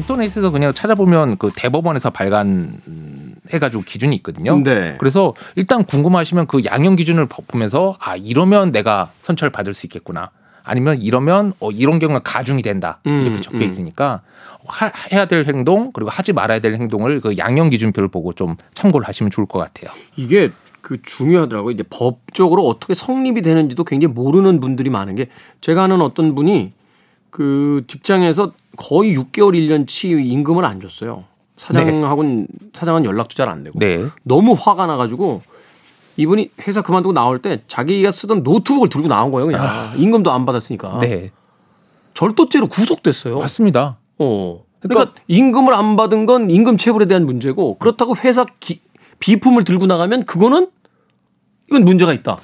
인터넷에서 그냥 찾아보면 그 대법원에서 발간해가지고 기준이 있거든요. 네. 그래서 일단 궁금하시면 그 양형 기준을 보면서 아 이러면 내가 선처를 받을 수 있겠구나. 아니면 이러면 어, 이런 경우는 가중이 된다 이렇게 음, 적혀 음. 있으니까 하, 해야 될 행동 그리고 하지 말아야 될 행동을 그 양형 기준표를 보고 좀 참고를 하시면 좋을 것 같아요. 이게 그 중요하더라고요. 이제 법적으로 어떻게 성립이 되는지도 굉장히 모르는 분들이 많은 게 제가 아는 어떤 분이 그 직장에서 거의 6개월 1년치 임금을 안 줬어요. 사장하고는 사장은 연락도 잘 안 되고 네. 너무 화가 나가지고 이분이 회사 그만두고 나올 때 자기가 쓰던 노트북을 들고 나온 거예요. 그냥 임금도 안 받았으니까 네. 절도죄로 구속됐어요. 맞습니다. 어. 그러니까 임금을 안 받은 건 임금 체불에 대한 문제고 그렇다고 회사 기- 비품을 들고 나가면 그거는 이건 문제가 있다.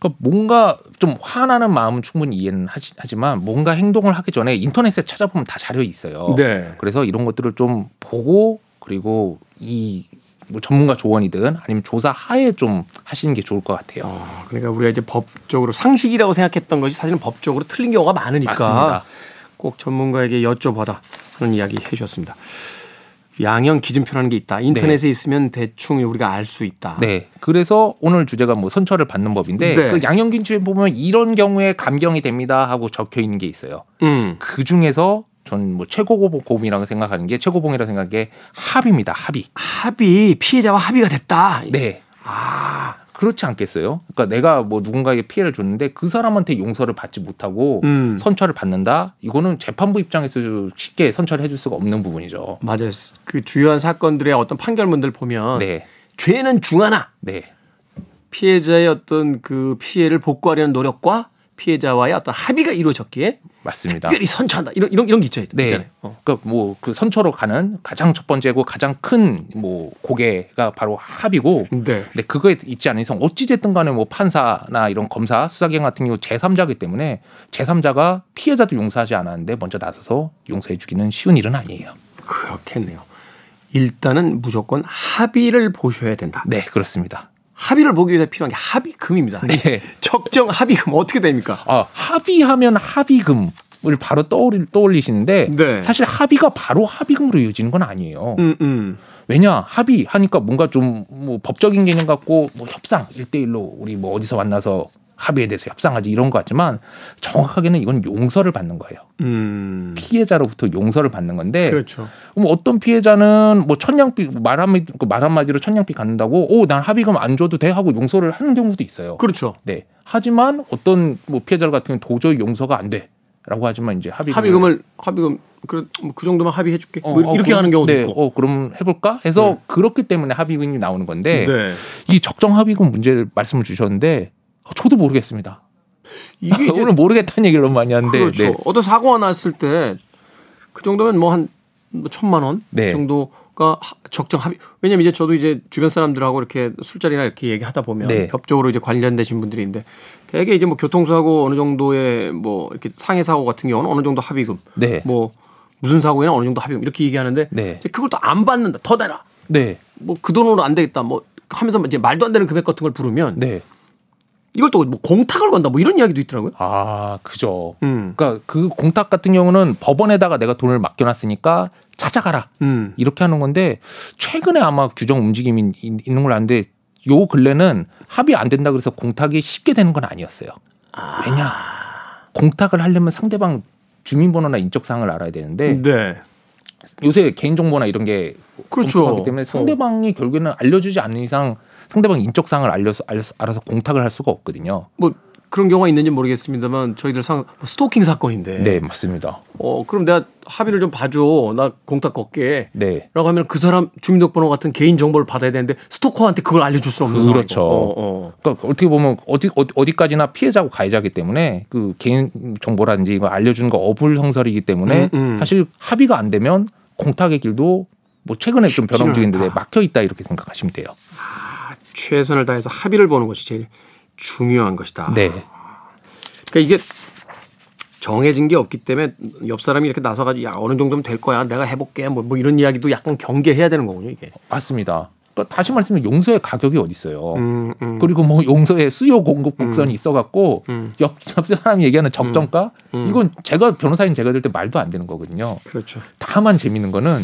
그러니까 뭔가 좀 화나는 마음은 충분히 이해는 하지, 하지만 뭔가 행동을 하기 전에 인터넷에 찾아보면 다 자료 있어요. 네. 그래서 이런 것들을 좀 보고 그리고 이 뭐 전문가 조언이든 아니면 조사 하에 좀 하시는 게 좋을 것 같아요. 어, 그러니까 우리가 이제 법적으로 상식이라고 생각했던 것이 사실은 법적으로 틀린 경우가 많으니까 맞습니다. 꼭 전문가에게 여쭤봐라 그런 이야기 해주셨습니다. 양형 기준표라는 게 있다. 인터넷에 있으면 대충 우리가 알 수 있다. 네. 그래서 오늘 주제가 뭐 선처를 받는 법인데 네. 그 양형균주에 보면 이런 경우에 감경이 됩니다 하고 적혀 있는 게 있어요. 음. 그 중에서 전뭐 최고봉이라고 생각하는 게 최고봉이라고 생각하는 게 합의입니다. 합의. 합의 피해자와 합의가 됐다. 네. 아. 그렇지 않겠어요? 그러니까 내가 뭐 누군가에게 피해를 줬는데 그 사람한테 용서를 받지 못하고 음. 선처를 받는다? 이거는 재판부 입장에서 쉽게 선처를 해줄 수가 없는 부분이죠. 맞아요. 그 주요한 사건들의 어떤 판결문들 보면 네. 죄는 중하나 네. 피해자의 어떤 그 피해를 복구하려는 노력과 피해자와의 어떤 합의가 이루어졌기에 맞습니다. 특별히 선처한다. 이런 이런 이런 게 있죠. 네. 있잖아요. 어. 그러니까 뭐 그 선처로 가는 가장 첫 번째고 가장 큰 뭐 고개가 바로 합의고 네. 근데 그거에 있지 않은 이상 어찌 됐든 간에 뭐 판사나 이런 검사 수사기관 같은 경우 제3자이기 때문에 제3자가 피해자도 용서하지 않았는데 먼저 나서서 용서해 주기는 쉬운 일은 아니에요. 그렇겠네요. 일단은 무조건 합의를 보셔야 된다. 네, 그렇습니다. 합의를 보기 위해서 필요한 게 합의금입니다. 네. 적정 합의금 어떻게 됩니까? 아, 합의하면 합의금 을 바로 떠올리, 떠올리시는데 네. 사실 합의가 바로 합의금으로 이어지는 건 아니에요. 음, 음. 왜냐 합의 하니까 뭔가 좀 뭐 법적인 개념 갖고 뭐 협상 일대일로 우리 뭐 어디서 만나서 합의에 대해서 협상하지 이런 거 같지만 정확하게는 이건 용서를 받는 거예요. 음. 피해자로부터 용서를 받는 건데 그렇죠. 그럼 어떤 피해자는 뭐 천냥비 말 한마디 말 한마디로 천냥비 갖는다고 오난 합의금 안 줘도 돼 하고 용서를 하는 경우도 있어요. 그렇죠. 네. 하지만 어떤 뭐 피해자 같은 경우는 도저히 용서가 안 돼 라고 하지만 이제 합의금 합의금을 합의금 그, 뭐그 정도만 합의해 줄게. 어, 뭐 어, 이렇게 그럼- 하는 경우도 네, 있고. 어 그럼 해볼까 해서 그렇기 때문에 합의금이 나오는 건데 네. 이 적정 합의금 문제를 말씀을 주셨는데 어, 저도 모르겠습니다. 이게 이제 오늘 모르겠다는 얘기를 너무 많이 하는데 그렇죠. 네. 어떤 사고가 났을 때 그 정도면 뭐한 뭐 천만 원 네. 정도가 하- 적정 합의. 왜냐면 이제 저도 이제 주변 사람들하고 이렇게 술자리나 이렇게 얘기하다 보면 네. 법적으로 이제 관련되신 분들이 있는데 대개 이제 뭐 교통사고 어느 정도의 뭐 이렇게 상해 사고 같은 경우는 어느 정도 합의금. 네. 뭐 무슨 사고에는 어느 정도 합의금 이렇게 얘기하는데 네. 그걸 또 안 받는다. 더 내라. 네. 뭐그 돈으로 안 되겠다. 뭐 하면서 이제 말도 안 되는 금액 같은 걸 부르면 네. 이걸 또 뭐 공탁을 건다. 뭐 이런 이야기도 있더라고요. 아, 그죠. 음. 그러니까 그 공탁 같은 경우는 법원에다가 내가 돈을 맡겨놨으니까 찾아가라 음. 이렇게 하는 건데 최근에 아마 규정 움직임이 있- 있는 걸 아는데 요 근래는 합의 안 된다 그래서 공탁이 쉽게 되는 건 아니었어요. 왜냐 공탁을 하려면 상대방 주민번호나 인적사항을 알아야 되는데 네. 요새 개인정보나 이런 게 그렇죠. 공탁하기 때문에 상대방이 결국에는 알려주지 않는 이상 상대방 인적사항을 알려서 알아서 공탁을 할 수가 없거든요. 뭐 그런 경우가 있는지 모르겠습니다만 저희들 상뭐 스토킹 사건인데. 네 맞습니다. 어 그럼 내가 합의를 좀 봐줘. 나 공탁 걸게. 네. 라고 하면 그 사람 주민등록번호 같은 개인 정보를 받아야 되는데 스토커한테 그걸 알려줄 수 없는 그렇죠. 상황이고. 어, 어. 그러니까 어떻게 보면 어디 어디- 어디까지나 피해자고 가해자기 때문에 그 개인 정보라든지 이거 알려주는 거 어불 성설이기 때문에 음, 음. 사실 합의가 안 되면 공탁의 길도 뭐 최근에 좀 움직이는데 않다. 막혀 있다 이렇게 생각하시면 돼요. 최선을 다해서 합의를 보는 것이 제일 중요한 것이다. 네. 그러니까 이게 정해진 게 없기 때문에 옆 사람이 이렇게 나서가지고 야 어느 정도면 될 거야 내가 해볼게 뭐, 뭐 이런 이야기도 약간 경계해야 되는 거군요 이게. 맞습니다. 그러니까 다시 말씀드리면 용서의 가격이 어디 있어요. 음, 음. 그리고 뭐 용서의 수요 공급 곡선이 있어갖고 음. 옆, 옆 사람이 얘기하는 적정가 음. 이건 제가 변호사인 제가 들때 말도 안 되는 거거든요. 그렇죠. 다만 재밌는 거는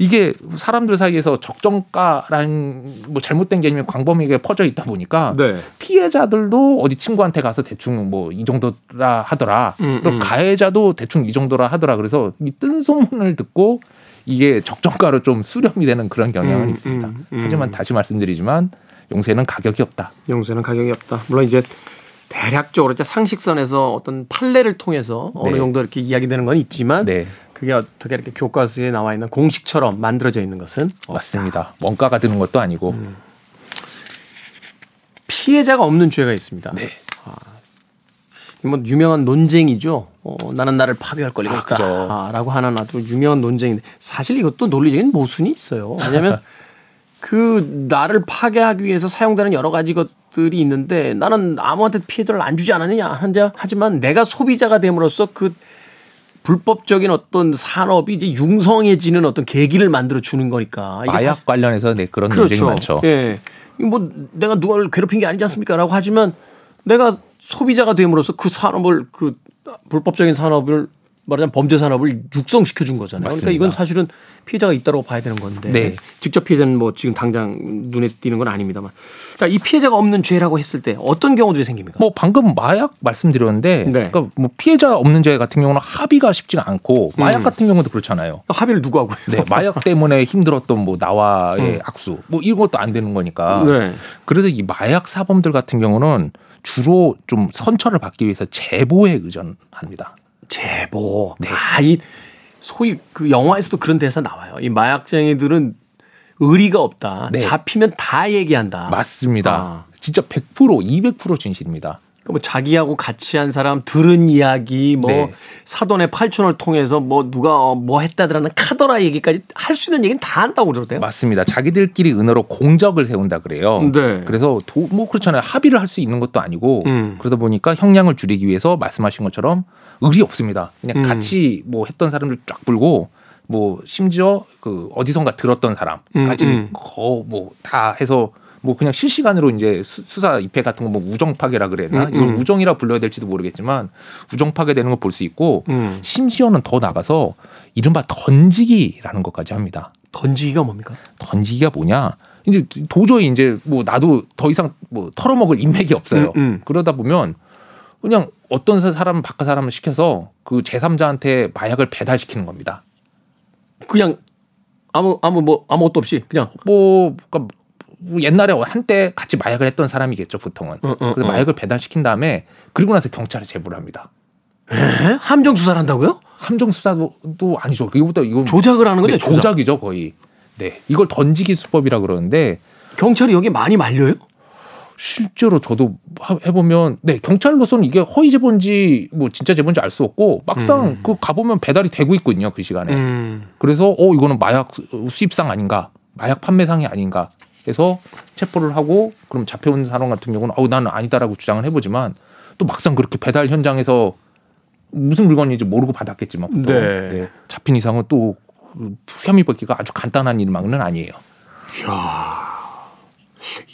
이게 사람들 사이에서 적정가라는 뭐 잘못된 개념이 광범위하게 퍼져 있다 보니까 네. 피해자들도 어디 친구한테 가서 대충 뭐 이 정도라 하더라. 음, 그리고 음. 가해자도 대충 이 정도라 하더라. 그래서 이 뜬 소문을 듣고 이게 적정가로 좀 수렴이 되는 그런 경향은 음, 있습니다. 음, 음. 하지만 다시 말씀드리지만 용세는 가격이 없다. 용서는 가격이 없다. 물론 이제 대략적으로 이제 상식선에서 어떤 판례를 통해서 어느 네. 정도 이렇게 이야기되는 건 있지만 네, 그게 어떻게 이렇게 교과서에 나와 있는 공식처럼 만들어져 있는 것은 맞습니다. 원가가 드는 것도 아니고 음. 피해자가 없는 죄가 있습니다. 네. 이뭐 유명한 논쟁이죠. 어, 나는 나를 파괴할 권리가 아. 있다라고 하는 아주 유명한 논쟁인데 사실 이것도 논리적인 모순이 있어요. 왜냐하면 그 나를 파괴하기 위해서 사용되는 여러 가지 것들이 있는데 나는 아무한테 피해를 안 주지 않았느냐 하지만 내가 소비자가 됨으로써 그 불법적인 어떤 산업이 이제 융성해지는 어떤 계기를 만들어 주는 거니까 마약 사실- 관련해서 네, 그런 논쟁이 그렇죠. 많죠. 예. 뭐 내가 누가를 괴롭힌 게 아니지 않습니까라고 하지만 내가 소비자가 됨으로써 그 산업을 그 불법적인 산업을 말하자면 범죄 산업을 육성시켜 준 거잖아요. 그러니까 맞습니다. 이건 사실은 피해자가 있다고 봐야 되는 건데 네. 직접 피해자는 뭐 지금 당장 눈에 띄는 건 아닙니다만 자 이 피해자가 없는 죄라고 했을 때 어떤 경우들이 생깁니까? 뭐 방금 마약 말씀드렸는데, 네. 그러니까 뭐 피해자 없는 죄 같은 경우는 합의가 쉽지가 않고 마약 음. 같은 경우도 그렇잖아요. 합의를 누구 하고 네, 마약 때문에 힘들었던 뭐 나와의 악수, 뭐 이런 것도 안 되는 거니까. 음. 네. 그래서 이 마약 사범들 같은 경우는 주로 좀 선처를 받기 위해서 제보에 의존합니다. 제보. 네. 아, 이 소위 그 영화에서도 그런 대사 나와요. 이 마약쟁이들은 의리가 없다. 네. 잡히면 다 얘기한다. 맞습니다. 아. 진짜 100% 200% 진실입니다. 그러니까 뭐 자기하고 같이 한 사람 들은 이야기 뭐 네. 사돈의 팔촌을 통해서 뭐 누가 뭐 했다더라는 카더라 얘기까지 할 수 있는 얘기는 다 한다고 그러대요. 맞습니다. 자기들끼리 은어로 공적을 세운다 그래요. 네. 그래서 도, 뭐 그렇잖아요. 합의를 할 수 있는 것도 아니고 음. 그러다 보니까 형량을 줄이기 위해서 말씀하신 것처럼 의리 없습니다. 그냥 음. 같이 뭐 했던 사람들 쫙 불고 뭐 심지어 그 어디선가 들었던 사람까지 음, 음. 거뭐 다 해서 뭐 그냥 실시간으로 이제 수- 수사 입회 같은 거 뭐 우정 파괴라 그랬나 음, 이걸 음. 우정이라 불러야 될지도 모르겠지만 우정 파괴되는 걸 볼 수 있고 음. 심지어는 더 나가서 이른바 던지기라는 것까지 합니다. 던지기가 뭡니까? 던지기가 뭐냐? 이제 도저히 이제 뭐 나도 더 이상 뭐 털어먹을 인맥이 없어요. 음, 음. 그러다 보면 그냥 어떤 사람 바깥 사람을 시켜서 그 제3자한테 마약을 배달시키는 겁니다. 그냥 아무 아무 뭐 아무것도 없이 그냥 뭐, 그러니까 뭐 옛날에 한때 같이 마약을 했던 사람이겠죠 보통은. 어, 어, 그래서 어. 마약을 배달시킨 다음에 그리고 나서 경찰에 제보를 합니다. 에? 함정 수사를 한다고요? 함정 수사도 또 아니죠. 이거보다 이건 조작을 하는 거죠. 네, 조작. 조작 이죠 거의. 네, 이걸 던지기 수법이라 그러는데 경찰이 여기 많이 말려요? 실제로 저도 하- 해보면 네 경찰로서는 이게 허위 제보인지 뭐 진짜 제보인지 알 수 없고 막상 음. 그 가보면 배달이 되고 있거든요 그 시간에 음. 그래서 어 이거는 마약 수입상 아닌가 마약 판매상이 아닌가 해서 체포를 하고 그럼 잡혀온 사람 같은 경우는 어우 나는 아니다라고 주장을 해보지만 또 막상 그렇게 배달 현장에서 무슨 물건인지 모르고 받았겠지만 네. 네, 잡힌 이상은 또 혐의 벗기가 아주 간단한 일만은 아니에요.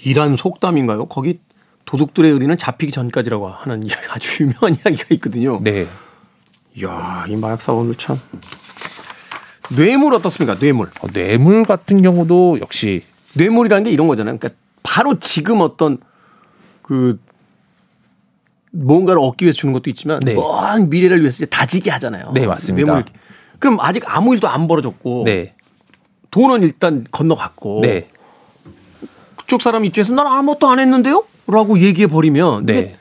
이란 속담인가요? 거기 도둑들의 의리는 잡히기 전까지라고 하는 아주 유명한 이야기가 있거든요. 네. 이야, 이 마약 사범들 참. 뇌물 어떻습니까? 뇌물. 어, 뇌물 같은 경우도 역시 뇌물이라는 게 이런 거잖아요. 그러니까 바로 지금 어떤 그 뭔가를 얻기 위해서 주는 것도 있지만 네. 먼 미래를 위해서 이제 다지게 하잖아요. 네, 맞습니다. 뇌물. 그럼 아직 아무 일도 안 벌어졌고 네. 돈은 일단 건너갔고 네. 그쪽 사람 입장에서 난 아무것도 안 했는데요? 라고 얘기해 버리면 네.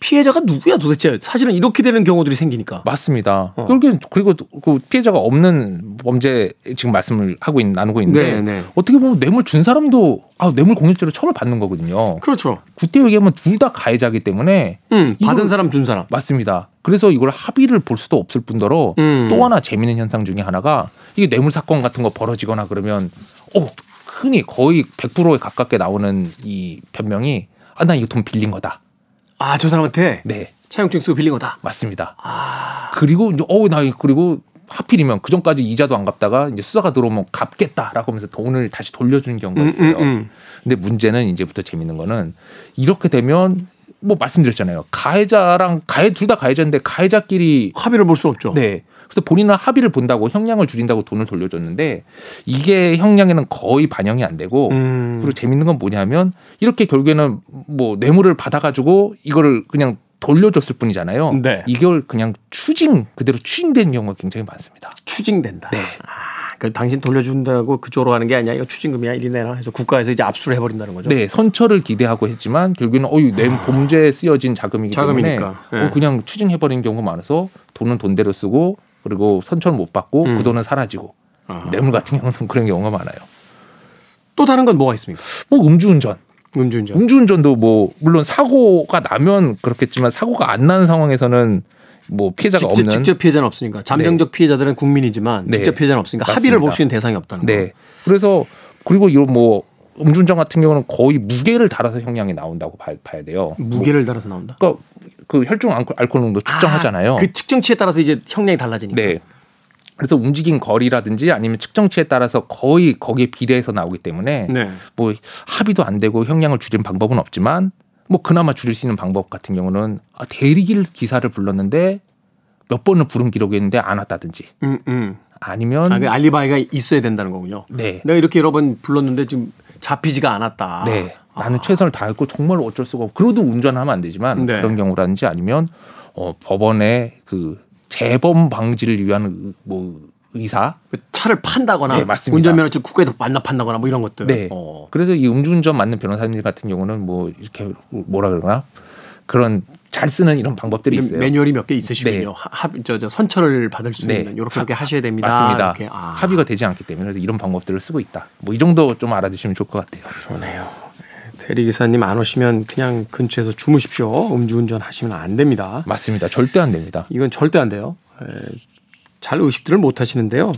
피해자가 누구야 도대체 사실은 이렇게 되는 경우들이 생기니까 맞습니다. 어. 그리고 그리고 그 피해자가 없는 범죄 지금 말씀을 하고 있, 나누고 있는데 네, 네. 어떻게 보면 뇌물 준 사람도 아, 뇌물 공여죄로 처벌 받는 거거든요. 그렇죠. 그때 얘기하면 둘 다 가해자기 때문에 음, 받은 이걸- 사람 준 사람 맞습니다. 그래서 이걸 합의를 볼 수도 없을 뿐더러 음. 또 하나 재미있는 현상 중에 하나가 이게 뇌물 사건 같은 거 벌어지거나 그러면 어 흔히 거의 100%에 가깝게 나오는 이 변명이 아나 이거 돈 빌린 거다. 아 저 사람한테 네. 차용증 쓰고 빌린 거다. 맞습니다. 그리고 이제 어우 나 그리고 하필이면 그 전까지 이자도 안 갚다가 이제 수사가 들어오면 갚겠다라고 하면서 돈을 다시 돌려주는 경우가 음, 있어요. 음, 음. 근데 문제는 이제부터 재밌는 거는 이렇게 되면 뭐 말씀드렸잖아요. 가해자랑 가해 둘 다 가해자인데 가해자끼리 합의를 볼 수 없죠. 네. 그래서 본인은 합의를 본다고 형량을 줄인다고 돈을 돌려줬는데 이게 형량에는 거의 반영이 안 되고 음. 그리고 재밌는 건 뭐냐면 이렇게 결국에는 뭐 뇌물을 받아가지고 이거를 그냥 돌려줬을 뿐이잖아요. 네. 이걸 그냥 추징 그대로 추징된 경우가 굉장히 많습니다. 추징된다. 네. 아, 그 당신 돌려준다고 그쪽으로 하는 게 아니야. 이거 추징금이야. 이리 내라 해서 국가에서 이제 압수를 해버린다는 거죠. 네, 선처를 기대하고 했지만 결국에는 어유 내 범죄에 쓰여진 자금이기 때문에 자금이니까. 네. 어, 그냥 추징해버리는 경우가 많아서 돈은 돈대로 쓰고 그리고 선처를 못 받고 음. 그 돈은 사라지고 아하. 뇌물 같은 경우는 그런 경우가 많아요. 또 다른 건 뭐가 있습니까? 뭐 음주운전, 음주운전. 음주운전도 뭐 물론 사고가 나면 그렇겠지만 사고가 안 나는 상황에서는 뭐 피해자가 직접, 없는 직접 피해자는 없으니까 잠정적 피해자들은 국민이지만 네. 직접 피해자는 없으니까 맞습니다. 합의를 볼 수 있는 대상이 없다는 거. 네. 그래서 그리고 이런 뭐 음주운전 같은 경우는 거의 무게를 달아서 형량이 나온다고 봐, 봐야 돼요. 무게를 달아서 나온다. 그러니까 그 혈중 알코- 알코올 농도 측정하잖아요. 아, 그 측정치에 따라서 이제 형량이 달라지니까. 네. 그래서 움직인 거리라든지 아니면 측정치에 따라서 거의 거기에 비례해서 나오기 때문에 네. 뭐 합의도 안 되고 형량을 줄인 방법은 없지만 뭐 그나마 줄일 수 있는 방법 같은 경우는 아, 대리길 기사를 불렀는데 몇 번을 부른 기록이 있는데 안 왔다든지 음, 음. 아니면 아, 그 알리바이가 있어야 된다는 거군요. 네. 내가 이렇게 여러 번 불렀는데 지금 잡히지가 않았다. 네. 아. 나는 최선을 다했고 정말 어쩔 수가 없고 그래도 운전하면 안 되지만 네. 그런 경우라든지 아니면 어 법원에 그 재범 방지를 위한 뭐 의사 그 차를 판다거나 네, 맞습니다. 운전면허증 국가에서 반납한다거나 뭐 이런 것들. 네. 어. 그래서 이 음주운전 맞는 변호사님 같은 경우는 뭐 이렇게 뭐라 그러나 그런 잘 쓰는 이런 방법들이 있어요. 매뉴얼이 몇 개 있으시군요. 네. 합, 저, 저 선처를 받을 수 네. 있는 이렇게 이렇게 하셔야 됩니다. 맞습니다. 이렇게. 아, 합의가 되지 않기 때문에 이런 방법들을 쓰고 있다. 뭐 이 정도 좀 알아두시면 좋을 것 같아요. 그러네요. 대리 기사님 안 오시면 그냥 근처에서 주무십시오. 음주운전 하시면 안 됩니다. 맞습니다. 절대 안 됩니다. 이건 절대 안 돼요. 에, 잘 의식들을 못 하시는데요.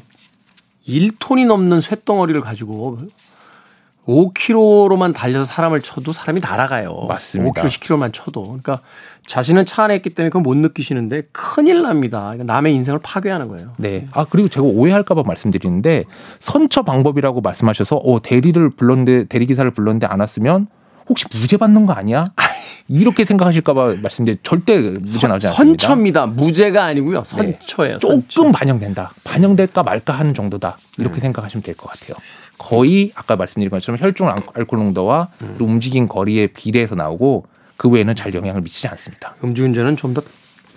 1톤이 넘는 쇳덩어리를 가지고 5km로만 달려서 사람을 쳐도 사람이 날아가요. 맞습니다. 5km, 10km만 쳐도. 그러니까 자신은 차 안에 있기 때문에 그걸 못 느끼시는데 큰일 납니다. 그러니까 남의 인생을 파괴하는 거예요. 네. 아 그리고 제가 오해할까봐 말씀드리는데 선처 방법이라고 말씀하셔서 어 대리를 불렀는데 대리 기사를 불렀는데 안 왔으면 혹시 무죄 받는 거 아니야? 이렇게 생각하실까봐 말씀드리 절대 무죄 나오지 않습니다. 선처입니다. 무죄가 아니고요. 네. 선처예요. 조금 선처. 반영된다. 반영될까 말까 하는 정도다. 이렇게 생각하시면 될 것 같아요. 거의 아까 말씀드린 것처럼 혈중 알- 알코올 농도와 그리고 움직인 거리에 비례해서 나오고 그 외에는 잘 영향을 미치지 않습니다. 음주운전은 좀 더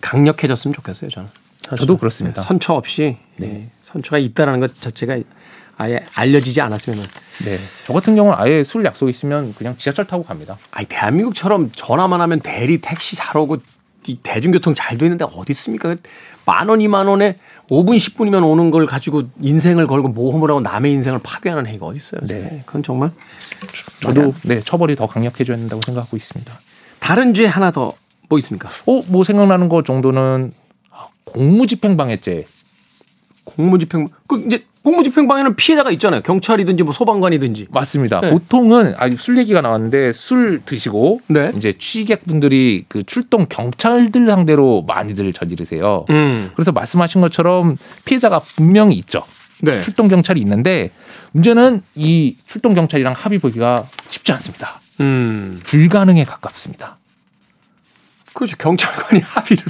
강력해졌으면 좋겠어요. 저는. 사실. 저도 그렇습니다. 선처 없이 네. 네. 선처가 있다라는 것 자체가 아예 알려지지 않았으면 네. 저 같은 경우는 아예 술 약속 있으면 그냥 지하철 타고 갑니다. 아니 대한민국처럼 전화만 하면 대리 택시 잘 오고 이 대중교통 잘 돼 있는데 어디 있습니까? 만 원, 이만 원에 5분, 10분이면 오는 걸 가지고 인생을 걸고 모험을 하고 남의 인생을 파괴하는 행위가 어디 있어요? 네. 그건 정말 저도 네 처벌이 더 강력해져야 된다고 생각하고 있습니다. 다른 죄 하나 더 뭐 있습니까? 어, 뭐 생각나는 거 정도는 아, 공무집행방해죄. 공무집행 그 이제 공무집행방해는 피해자가 있잖아요. 경찰이든지 뭐 소방관이든지. 맞습니다. 네. 보통은 아니 술 얘기가 나왔는데 술 드시고 네. 이제 취객분들이 그 출동 경찰들 상대로 많이들 저지르세요. 음. 그래서 말씀하신 것처럼 피해자가 분명히 있죠. 네. 출동 경찰이 있는데 문제는 이 출동 경찰이랑 합의 보기가 쉽지 않습니다. 음. 불가능에 가깝습니다. 그렇죠. 경찰관이 합의를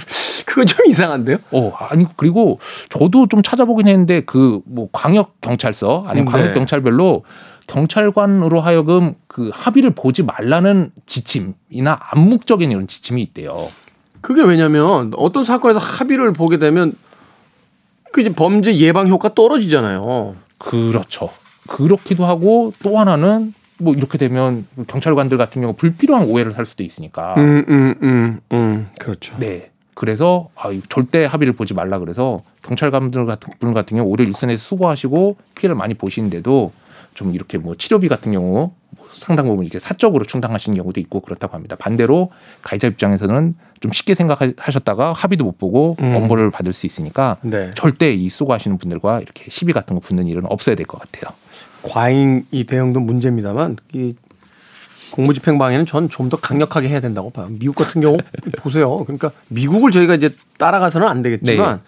그건 좀 이상한데요. 어, 아니 그리고 저도 좀 찾아보긴 했는데 그 뭐 광역 경찰서 아니면 네. 광역 경찰별로 경찰관으로 하여금 그 합의를 보지 말라는 지침이나 암묵적인 이런 지침이 있대요. 그게 왜냐면 어떤 사건에서 합의를 보게 되면 그 이제 범죄 예방 효과 떨어지잖아요. 그렇죠. 그렇기도 하고 또 하나는 뭐 이렇게 되면 경찰관들 같은 경우 불필요한 오해를 살 수도 있으니까. 음, 음, 음, 음. 그렇죠. 네. 그래서 아, 절대 합의를 보지 말라 그래서 경찰관들 같은 분 같은 경우 오히려 일선에서 수고하시고 피해를 많이 보시는데도 좀 이렇게 뭐 치료비 같은 경우 뭐 상당 부분 이렇게 사적으로 충당하시는 경우도 있고 그렇다고 합니다. 반대로 가해자 입장에서는 좀 쉽게 생각하셨다가 합의도 못 보고 음. 엄벌을 받을 수 있으니까 네. 절대 이 수고하시는 분들과 이렇게 시비 같은 거 붙는 일은 없어야 될 것 같아요. 과잉 이 대응도 문제입니다만 이 공무집행 방해는 전 좀 더 강력하게 해야 된다고 봐요. 미국 같은 경우 보세요. 그러니까 미국을 저희가 이제 따라가서는 안 되겠지만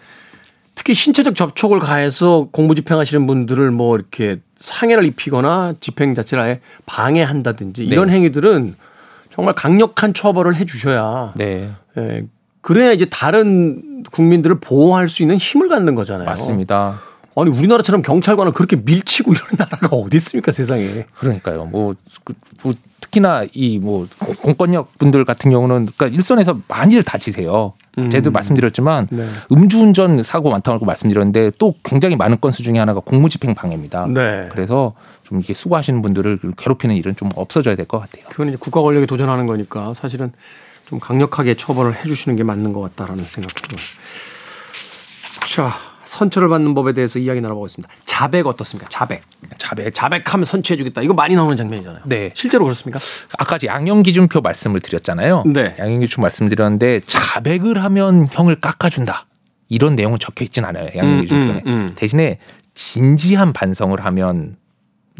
특히 신체적 접촉을 가해서 공무집행하시는 분들을 뭐 이렇게 상해를 입히거나 집행 자체를 아예 방해한다든지 이런 네. 행위들은 정말 강력한 처벌을 해 주셔야 네. 예, 그래야 이제 다른 국민들을 보호할 수 있는 힘을 갖는 거잖아요. 맞습니다. 아니 우리나라처럼 경찰관을 그렇게 밀치고 이런 나라가 어디 있습니까 세상에? 그러니까요. 뭐, 그, 뭐 특히나 이 뭐 공권력 분들 같은 경우는 그러니까 일선에서 많이들 다치세요. 음. 제도 말씀드렸지만 네. 음주운전 사고 많다고 말씀드렸는데 또 굉장히 많은 건수 중에 하나가 공무집행 방해입니다. 네. 그래서 좀 이게 수고하시는 분들을 괴롭히는 일은 좀 없어져야 될 것 같아요. 그건 이제 국가 권력에 도전하는 거니까 사실은 좀 강력하게 처벌을 해주시는 게 맞는 것 같다라는 생각도 들어요. 자, 선처를 받는 법에 대해서 이야기 나눠보겠습니다. 자백 어떻습니까? 자백. 자백. 자백하면 선처해주겠다. 이거 많이 나오는 장면이잖아요. 네. 실제로 그렇습니까? 아까 양형 기준표 말씀을 드렸잖아요. 네. 양형 기준 말씀드렸는데 자백을 하면 형을 깎아준다. 이런 내용은 적혀 있진 않아요. 양형 기준표에. 음, 음, 음. 대신에 진지한 반성을 하면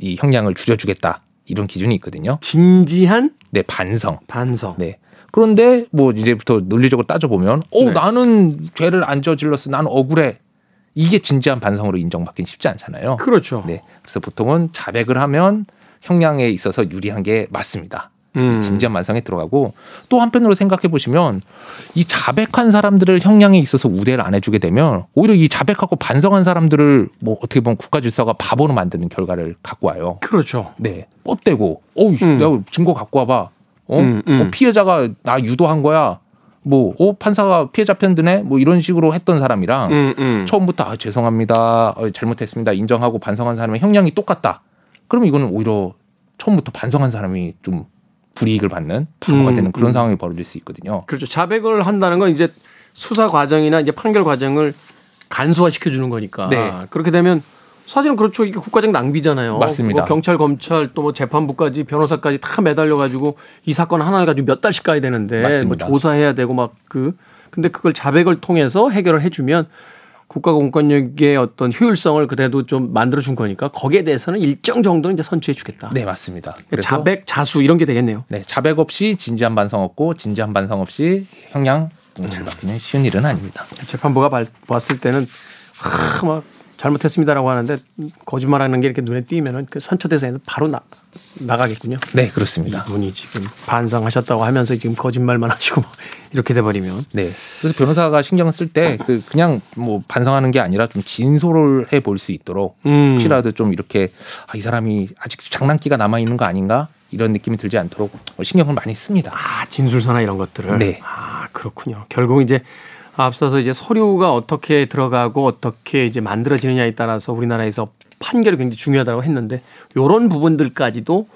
이 형량을 줄여주겠다. 이런 기준이 있거든요. 진지한? 네, 반성. 반성. 네. 그런데 뭐 이제부터 논리적으로 따져보면 어 네. 나는 죄를 안 저질렀어. 나는 억울해. 이게 진지한 반성으로 인정받기는 쉽지 않잖아요. 그렇죠. 네. 그래서 보통은 자백을 하면 형량에 있어서 유리한 게 맞습니다. 음. 진지한 반성에 들어가고 또 한편으로 생각해 보시면 이 자백한 사람들을 형량에 있어서 우대를 안 해주게 되면 오히려 이 자백하고 반성한 사람들을 뭐 어떻게 보면 국가 질서가 바보로 만드는 결과를 갖고 와요. 그렇죠. 네. 뻗대고 어우 음. 내가 증거 갖고 와봐. 어? 음, 음. 어, 피해자가 나 유도한 거야. 뭐, 어, 판사가 피해자 편 드네? 뭐 이런 식으로 했던 사람이랑 음, 음. 처음부터 아, 죄송합니다. 어, 잘못했습니다. 인정하고 반성한 사람의 형량이 똑같다. 그러면 이거는 오히려 처음부터 반성한 사람이 좀 불이익을 받는 바보가 음, 되는 그런 음. 상황이 벌어질 수 있거든요. 그렇죠. 자백을 한다는 건 이제 수사 과정이나 이제 판결 과정을 간소화 시켜 주는 거니까. 네. 그렇게 되면 사실은 그렇죠. 이게 국가적 낭비잖아요. 맞습니다. 뭐 경찰, 검찰 또 뭐 재판부까지 변호사까지 다 매달려 가지고 이 사건 하나를 가지고 몇 달씩 가야 되는데 뭐 맞습니다. 뭐 조사해야 되고 막 그 근데 그걸 자백을 통해서 해결을 해주면 국가 공권력의 어떤 효율성을 그래도 좀 만들어 준 거니까 거기에 대해서는 일정 정도는 이제 선취해 주겠다. 네, 맞습니다. 그러니까 자백, 자수 이런 게 되겠네요. 네, 자백 없이 진지한 반성 없고 진지한 반성 없이 형량 잘 받기는 쉬운 일은 아닙니다. 재판부가 봤을 때는 하, 막 잘못했습니다라고 하는데 거짓말하는 게 이렇게 눈에 띄면은 그 선처대상에서 바로 나 나가겠군요. 네 그렇습니다. 이분이 지금 반성하셨다고 하면서 지금 거짓말만 하시고 이렇게 돼버리면. 네. 그래서 변호사가 신경 쓸 때 그 그냥 뭐 반성하는 게 아니라 좀 진솔을 해 볼 수 있도록 음. 혹시라도 좀 이렇게 아, 이 사람이 아직 장난기가 남아 있는 거 아닌가 이런 느낌이 들지 않도록 신경을 많이 씁니다. 아 진술서나 이런 것들을. 네. 아 그렇군요. 결국 이제 앞서서 이제 서류가 어떻게 들어가고 어떻게 이제 만들어지느냐에 따라서 우리나라에서 판결이 굉장히 중요하다고 했는데 요런 부분들까지도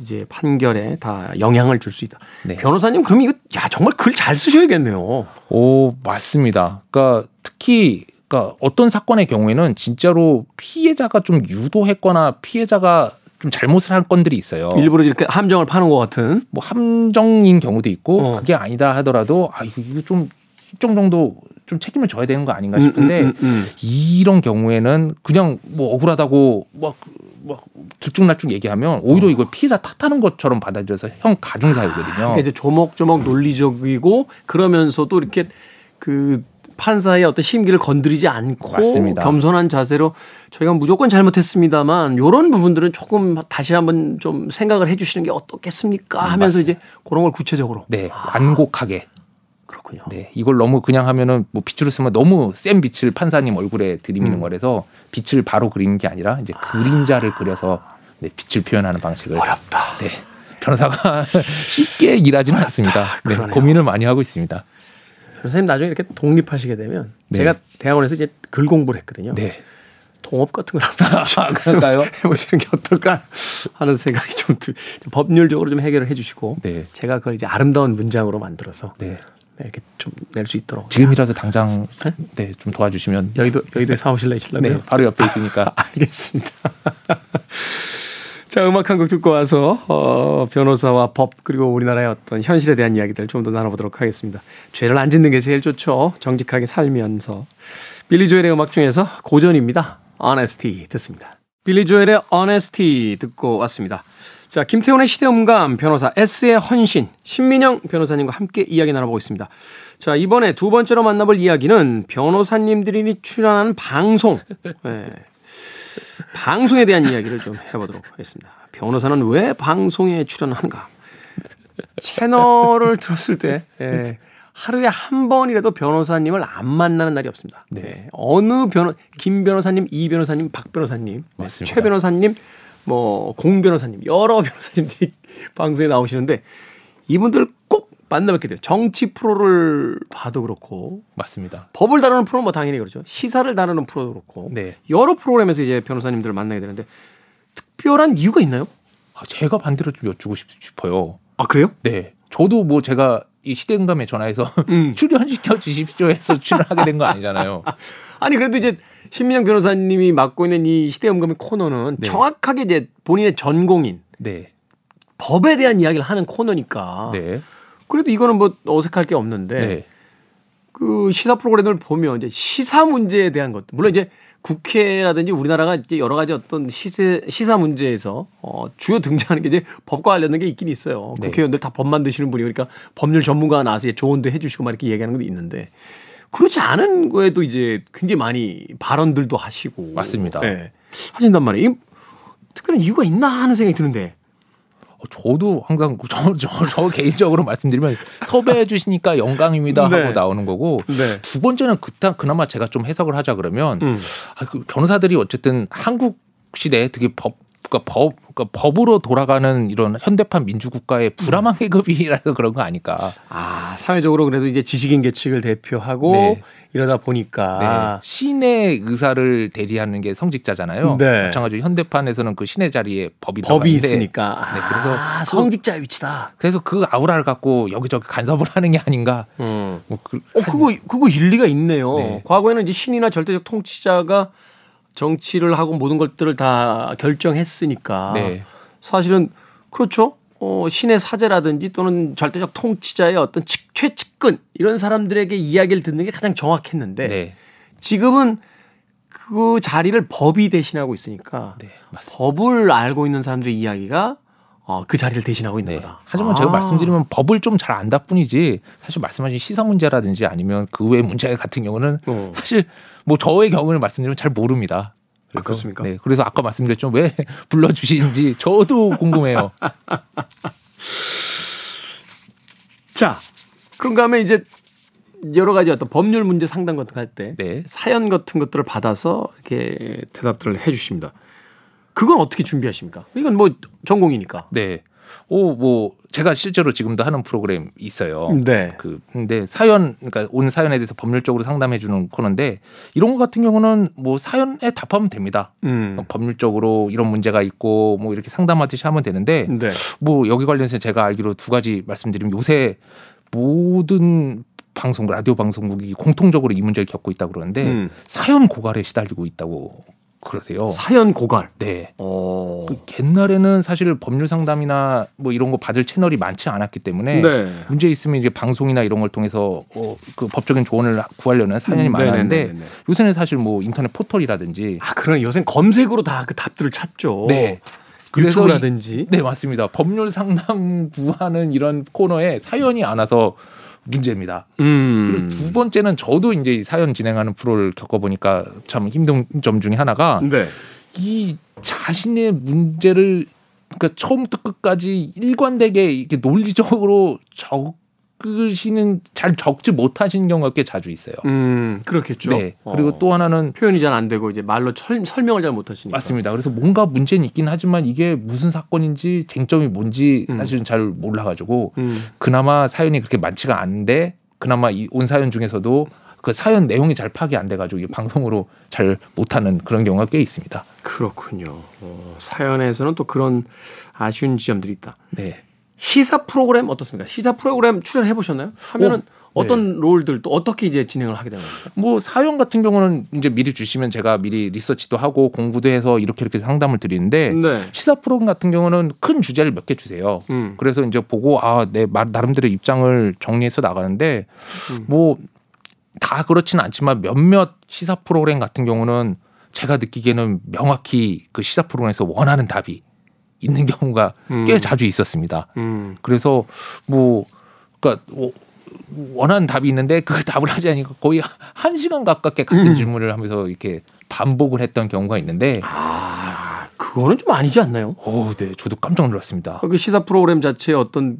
이제 판결에 다 영향을 줄 수 있다. 네. 변호사님 그럼 이거 야 정말 글 잘 쓰셔야겠네요. 오 맞습니다. 그러니까 특히 그러니까 어떤 사건의 경우에는 진짜로 피해자가 좀 유도했거나 피해자가 좀 잘못을 한 건들이 있어요. 일부러 이렇게 함정을 파는 것 같은. 뭐 함정인 경우도 있고 어. 그게 아니다 하더라도 아 이거 좀 일정 정도 좀 책임을 져야 되는 거 아닌가 싶은데 음, 음, 음, 음. 이런 경우에는 그냥 뭐 억울하다고 막, 막 들쭉날쭉 얘기하면 오히려 어. 이걸 피해자 탓하는 것처럼 받아들여서 형 가중사유거든요. 아, 이제 조목조목 논리적이고 그러면서도 이렇게 그 판사의 어떤 심기를 건드리지 않고 맞습니다. 겸손한 자세로 저희가 무조건 잘못했습니다만 이런 부분들은 조금 다시 한번 좀 생각을 해주시는 게 어떻겠습니까 하면서 맞습니다. 이제 그런 걸 구체적으로 네 완곡하게 그렇군요. 네, 이걸 너무 그냥 하면은 뭐 빛으로 쓰면 너무 센 빛을 판사님 얼굴에 들이미는 음. 거라서 빛을 바로 그리는 게 아니라 이제 아. 그림자를 그려서 네, 빛을 표현하는 방식을 어렵다. 네, 변호사가 쉽게 일하지는 어렵다. 않습니다. 네, 고민을 많이 하고 있습니다. 선생님 나중에 이렇게 독립하시게 되면 네. 제가 대학원에서 이제 글 공부를 했거든요. 네. 동업 같은 걸 한번 아? 해보시는 게 어떨까 하는 생각이 좀 법률적으로 좀 해결을 해주시고 네. 제가 그걸 이제 아름다운 문장으로 만들어서 네. 이렇게 좀 낼 수 있도록. 지금이라도 당장 네? 네, 좀 도와주시면 여의도 여의도에 사무실 내실라고요? 네, 바로 옆에 있으니까. 알겠습니다. 자, 음악 한 곡 듣고 와서 어, 변호사와 법 그리고 우리나라의 어떤 현실에 대한 이야기들 좀 더 나눠보도록 하겠습니다. 죄를 안 짓는 게 제일 좋죠. 정직하게 살면서. 빌리 조엘의 음악 중에서 고전입니다. Honesty 듣습니다. 빌리 조엘의 Honesty 듣고 왔습니다. 자, 김태훈의 시대음감 변호사 S의 헌신 신민영 변호사님과 함께 이야기 나눠보고 있습니다. 자, 이번에 두 번째로 만나볼 이야기는 변호사님들이 출연하는 방송. 네. 방송에 대한 이야기를 좀 해보도록 하겠습니다. 변호사는 왜 방송에 출연하는가? 채널을 들었을 때 예, 하루에 한 번이라도 변호사님을 안 만나는 날이 없습니다. 네. 어느 변호 김 변호사님, 이 변호사님, 박 변호사님, 맞습니다. 최 변호사님, 뭐 공 변호사님 여러 변호사님들이 방송에 나오시는데 이분들 꼭 만나뵙게 돼요. 정치 프로를 봐도 그렇고 맞습니다. 법을 다루는 프로는 뭐 당연히 그렇죠. 시사를 다루는 프로도 그렇고 네. 여러 프로그램에서 이제 변호사님들을 만나게 되는데 특별한 이유가 있나요? 아, 제가 반대로 좀 여쭈고 싶어요. 아 그래요? 네. 저도 뭐 제가 이 시대응감에 전화해서 음. 출연시켜 주십시오 해서 출연하게 된 거 아니잖아요. 아니 그래도 이제 신민영 변호사님이 맡고 있는 이 시대응감의 코너는 네. 정확하게 이제 본인의 전공인 네. 법에 대한 이야기를 하는 코너니까. 네. 그래도 이거는 뭐 어색할 게 없는데 네. 그 시사 프로그램을 보면 이제 시사 문제에 대한 것 물론 이제 국회라든지 우리나라가 이제 여러 가지 어떤 시세, 시사 문제에서 어, 주요 등장하는 게 이제 법과 관련된 게 있긴 있어요. 네. 국회의원들 다법 만드시는 분이 그러니까 법률 전문가가 나와서 조언도 해주시고 막 이렇게 얘기하는 것도 있는데 그렇지 않은 거에도 이제 굉장히 많이 발언들도 하시고 맞습니다. 네. 하신단 말이에요. 특별한 이유가 있나 하는 생각이 드는데 어, 저도 항상 저, 저, 저 개인적으로 말씀드리면 섭외해 주시니까 영광입니다 하고 네. 나오는 거고 네. 두 번째는 그때 그나마 제가 좀 해석을 하자 그러면 음. 아, 그 변호사들이 어쨌든 한국 시대에 되게 법 그러니까 법, 그러니까 법으로 돌아가는 이런 현대판 민주국가의 불안한 음. 계급이라서 그런 거 아닐까. 아, 사회적으로 그래도 이제 지식인 계층을 대표하고 네. 이러다 보니까 네. 신의 의사를 대리하는 게 성직자잖아요. 네. 마찬가지로 현대판에서는 그 신의 자리에 법이 법이 있으니까. 네, 그래서 아, 성직자 위치다. 그래서 그 아우라를 갖고 여기저기 간섭을 하는 게 아닌가. 음. 뭐 그, 어, 그거 그거 일리가 있네요. 네. 과거에는 이제 신이나 절대적 통치자가 정치를 하고 모든 것들을 다 결정했으니까 네. 사실은 그렇죠. 어, 신의 사제라든지 또는 절대적 통치자의 어떤 직, 최측근 이런 사람들에게 이야기를 듣는 게 가장 정확했는데 네. 지금은 그 자리를 법이 대신하고 있으니까 네, 법을 알고 있는 사람들의 이야기가 어, 그 자리를 대신하고 있는 네. 거다. 하지만 아. 제가 말씀드리면 법을 좀 잘 안다 뿐이지 사실 말씀하신 시사 문제라든지 아니면 그 외 문제 같은 경우는 어. 사실 뭐 저의 경우를 말씀드리면 잘 모릅니다. 아, 그렇습니까? 네. 그래서 아까 말씀드렸죠. 왜 불러주시는지 저도 궁금해요. 자, 그런가 하면 이제 여러 가지 어떤 법률 문제 상담 같은 거 할때 네. 사연 같은 것들을 받아서 이렇게 대답들을 해 주십니다. 그건 어떻게 준비하십니까? 이건 뭐 전공이니까. 네. 오, 뭐 제가 실제로 지금도 하는 프로그램 있어요. 네. 그 근데 사연 그러니까 온 사연에 대해서 법률적으로 상담해 주는 코너인데 이런 거 같은 경우는 뭐 사연에 답하면 됩니다. 음. 뭐 법률적으로 이런 문제가 있고 뭐 이렇게 상담하듯이 하면 되는데 네. 뭐 여기 관련해서 제가 알기로 두 가지 말씀드리면 요새 모든 방송 라디오 방송국이 공통적으로 이 문제를 겪고 있다고 그러는데 음. 사연 고갈에 시달리고 있다고 그러세요. 사연 고갈. 네. 어. 그 옛날에는 사실 법률 상담이나 뭐 이런 거 받을 채널이 많지 않았기 때문에 네. 문제 있으면 이제 방송이나 이런 걸 통해서 어, 그 법적인 조언을 구하려는 사연이 음, 많았는데 네네네네. 요새는 사실 뭐 인터넷 포털이라든지 아 그런 요새 검색으로 다 그 답들을 찾죠. 네. 유튜브라든지. 네 맞습니다. 법률 상담 구하는 이런 코너에 사연이 안 와서 문제입니다. 음. 두 번째는 저도 이제 사연 진행하는 프로를 겪어보니까 참 힘든 점 중에 하나가 네. 이 자신의 문제를 그러니까 처음부터 끝까지 일관되게 이렇게 논리적으로 적 적으시는 잘 적지 못하시는 경우가 꽤 자주 있어요. 음, 그렇겠죠. 네. 그리고 어. 또 하나는 표현이 잘 안 되고 이제 말로 철, 설명을 잘 못하시니까. 맞습니다. 그래서 뭔가 문제는 있긴 하지만 이게 무슨 사건인지 쟁점이 뭔지 음. 사실은 잘 몰라가지고 음. 그나마 사연이 그렇게 많지가 않은데 그나마 이 온 사연 중에서도 그 사연 내용이 잘 파악이 안 돼가지고 방송으로 잘 못하는 그런 경우가 꽤 있습니다. 그렇군요. 어, 사연에서는 또 그런 아쉬운 지점들이 있다. 네. 시사 프로그램 어떻습니까? 시사 프로그램 출연해 보셨나요? 하면은 오. 어떤 네. 롤들 또 어떻게 이제 진행을 하게 되는 겁니까? 뭐 사연 같은 경우는 이제 미리 주시면 제가 미리 리서치도 하고 공부도 해서 이렇게 이렇게 상담을 드리는데 네. 시사 프로그램 같은 경우는 큰 주제를 몇 개 주세요. 음. 그래서 이제 보고 아내 나름대로 입장을 정리해서 나가는데 음. 뭐다 그렇지는 않지만 몇몇 시사 프로그램 같은 경우는 제가 느끼기에는 명확히 그 시사 프로그램에서 원하는 답이 있는 경우가 음. 꽤 자주 있었습니다. 음. 그래서 뭐 그러니까 뭐 원하는 답이 있는데 그 답을 하지 않으니까 거의 한 시간 가깝게 같은 음. 질문을 하면서 이렇게 반복을 했던 경우가 있는데 아, 그거는 좀 아니지 않나요? 오, 네, 저도 깜짝 놀랐습니다. 그 시사 프로그램 자체의 어떤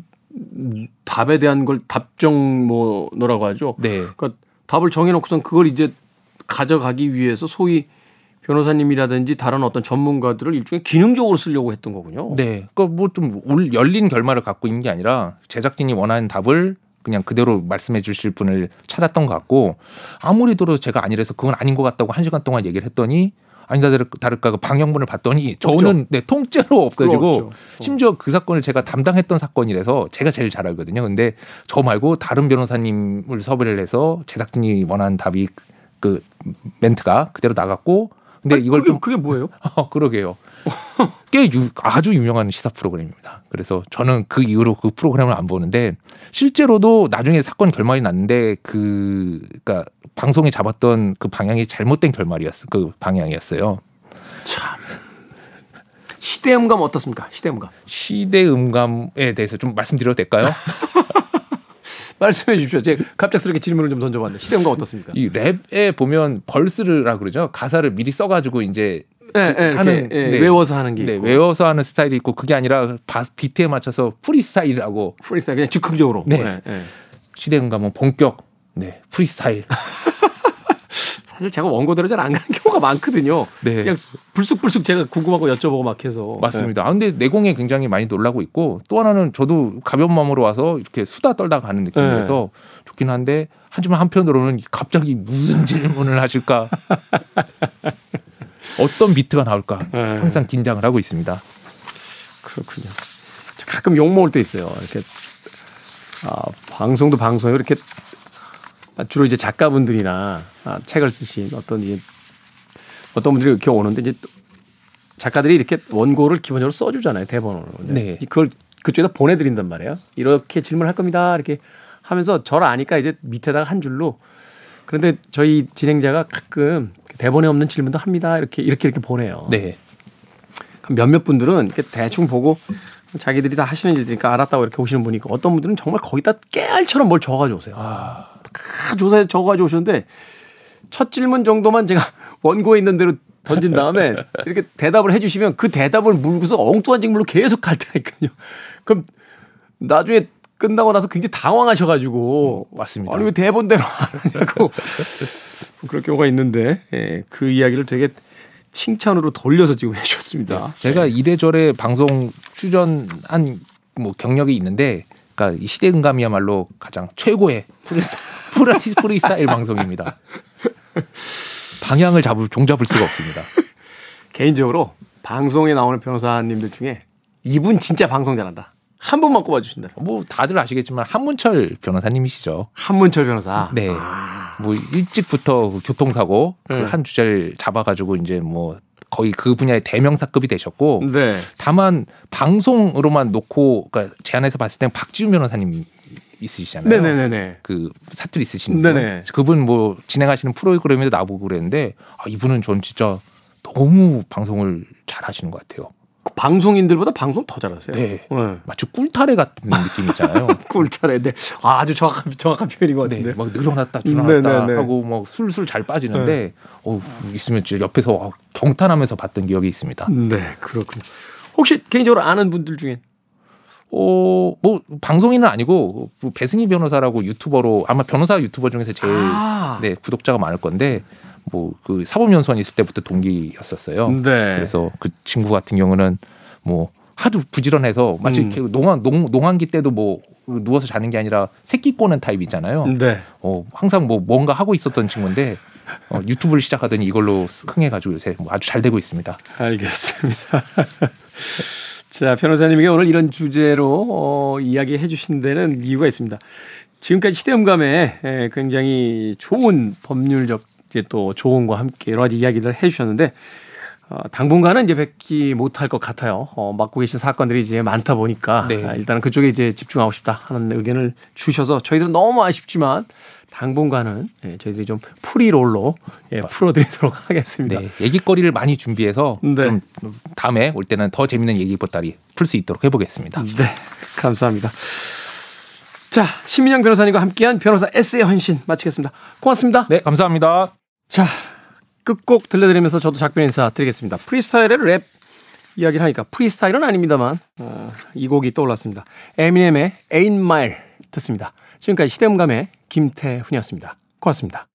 답에 대한 걸 답정 뭐노라고 하죠. 네, 그러니까 답을 정해놓고선 그걸 이제 가져가기 위해서 소위 변호사님이라든지 다른 어떤 전문가들을 일종의 기능적으로 쓰려고 했던 거군요. 네, 그러니까 뭐 좀 열린 결말을 갖고 있는 게 아니라 제작진이 원하는 답을 그냥 그대로 말씀해 주실 분을 찾았던 것 같고 아무리 들어도 제가 아니라서 그건 아닌 것 같다고 한 시간 동안 얘기를 했더니 아니다 다를까 그 방영문을 봤더니 저는 네 통째로 없어지고 없죠. 심지어 그 사건을 제가 담당했던 사건이라서 제가 제일 잘 알거든요. 근데 저 말고 다른 변호사님을 섭외를 해서 제작진이 원하는 답이 그 멘트가 그대로 나갔고 근데 아니, 이걸 그게, 좀 그게 뭐예요? 어, 그러게요. 꽤 유, 아주 유명한 시사 프로그램입니다. 그래서 저는 그 이후로 그 프로그램을 안 보는데 실제로도 나중에 사건 결말이 났는데 그 그러니까 방송에 잡았던 그 방향이 잘못된 결말이었어. 그 방향이었어요. 참 시대음감 어떻습니까? 시대음감 시대 음감에 대해서 좀 말씀드려도 될까요? 말씀해 주십시오. 제가 갑작스럽게 질문을 좀 던져봤는데 시대음감 어떻습니까? 이 랩에 보면 verse라 그러죠. 가사를 미리 써가지고 이제 예, 예, 하는 예, 네. 외워서 하는 게 네, 있고 외워서 하는 스타일이 있고 그게 아니라 바, 비트에 맞춰서 프리스타일이라고 프리스타일 그냥 즉흥적으로 네. 예, 예. 시대 음감은 본격 네 프리스타일 사실 제가 원고대로 잘 안 가는 경우가 많거든요. 네. 그냥 불쑥불쑥 제가 궁금하고 여쭤보고 막 해서 맞습니다. 아, 근데 내공에 굉장히 많이 놀라고 있고 또 하나는 저도 가벼운 마음으로 와서 이렇게 수다 떨다 가는 느낌이라서 좋긴 한데 하지만 한편으로는 갑자기 무슨 질문을 하실까 어떤 비트가 나올까 네. 항상 긴장을 하고 있습니다. 그렇군요. 저 가끔 욕 먹을 때 있어요. 이렇게 아, 방송도 방송에 이렇게 주로 이제 작가분들이나 아, 책을 쓰신 어떤 이제 어떤 분들이 이렇게 오는데 이제 작가들이 이렇게 원고를 기본적으로 써주잖아요 대본으로. 네. 그걸 그쪽에다 보내드린단 말이에요. 이렇게 질문할 겁니다. 이렇게 하면서 저를 아니까 이제 밑에다가 한 줄로 그런데 저희 진행자가 가끔 대본에 없는 질문도 합니다. 이렇게 이렇게 이렇게 보내요. 네. 그럼 몇몇 분들은 이렇게 대충 보고 자기들이 다 하시는 일이니까 알았다고 이렇게 오시는 분이 있고 어떤 분들은 정말 거기다 깨알처럼 뭘 적어가지고 오세요. 아, 다 조사해서 적어가지고 오셨는데 첫 질문 정도만 제가 원고에 있는 대로 던진 다음에 이렇게 대답을 해주시면 그 대답을 물고서 엉뚱한 질문로 계속 갈 때가 있거든요. 그럼 나중에 끝나고 나서 굉장히 당황하셔가지고 맞습니다. 아니 왜 대본대로 안 하냐고 그럴 경우가 있는데 예, 그 이야기를 되게 칭찬으로 돌려서 지금 해주셨습니다. 제가 이래저래 방송 출연한 뭐 경력이 있는데, 그러니까 이 시대 음감이야말로 가장 최고의 프리스- 프리- 프리스타일 방송입니다. 방향을 잡을 종잡을 수가 없습니다. 개인적으로 방송에 나오는 변호사님들 중에 이분 진짜 방송 잘한다. 한 분만 꼽아주신다. 뭐 다들 아시겠지만 한문철 변호사님이시죠. 한문철 변호사. 네. 뭐 일찍부터 그 교통사고 그 네. 한 주제를 잡아가지고 이제 뭐 거의 그 분야의 대명사급이 되셨고 네. 다만 방송으로만 놓고 그러니까 제안해서 봤을 땐 박지훈 변호사님 있으시잖아요. 네네네네. 그 사투리 있으신. 분. 그분 뭐 진행하시는 프로그램에도 나보고 그랬는데 아, 이분은 전 진짜 너무 방송을 잘 하시는 것 같아요. 그 방송인들보다 방송 더 잘하세요. 네. 네. 마치 꿀타래 같은 느낌 있잖아요. 꿀차례인데 아, 아주 정확한 정확한 표현인 것 같은데. 네, 막 늘어났다 줄어났다 네네네. 하고 뭐 술술 잘 빠지는데 어, 있으면 진짜 옆에서 어, 경탄하면서 봤던 기억이 있습니다. 네, 그렇군요. 혹시 개인적으로 아는 분들 중에 어, 뭐 방송인은 아니고 뭐 배승희 변호사라고 유튜버로 아마 변호사 유튜버 중에서 제일 아. 네, 구독자가 많을 건데 뭐 그 사법연수원 있을 때부터 동기였었어요. 네. 그래서 그 친구 같은 경우는 뭐 하도 부지런해서 마치 음. 농한 농, 농한기 때도 뭐 누워서 자는 게 아니라 새끼 꼬는 타입 있잖아요. 네. 어, 항상 뭐 뭔가 하고 있었던 친구인데 어, 유튜브를 시작하더니 이걸로 흥해가지고 요새 뭐 아주 잘 되고 있습니다. 알겠습니다. 자, 변호사님에게 오늘 이런 주제로 어, 이야기해 주신 데는 이유가 있습니다. 지금까지 시대음감에 에, 굉장히 좋은 법률적 이제 또 조언과 함께 여러 가지 이야기를 해 주셨는데 어, 당분간은 이제 뵙기 못할 것 같아요. 어, 맡고 계신 사건들이 이제 많다 보니까 네. 아, 일단은 그쪽에 이제 집중하고 싶다 하는 의견을 주셔서 저희들은 너무 아쉽지만 당분간은 예, 저희들이 좀 free role로 예, 풀어드리도록 하겠습니다. 네, 얘기거리를 많이 준비해서 네. 좀 다음에 올 때는 더 재밌는 얘기 보따리 풀 수 있도록 해보겠습니다. 네, 감사합니다. 자, 신민영 변호사님과 함께한 변호사 에세이 헌신 마치겠습니다. 고맙습니다. 네, 감사합니다. 자, 끝곡 들려드리면서 저도 작별 인사 드리겠습니다. 프리스타일의 랩 이야기를 하니까 프리스타일은 아닙니다만 어, 이 곡이 떠올랐습니다. 에미넴의 Ain't Mile 듣습니다. 지금까지 시대음감의 김태훈이었습니다. 고맙습니다.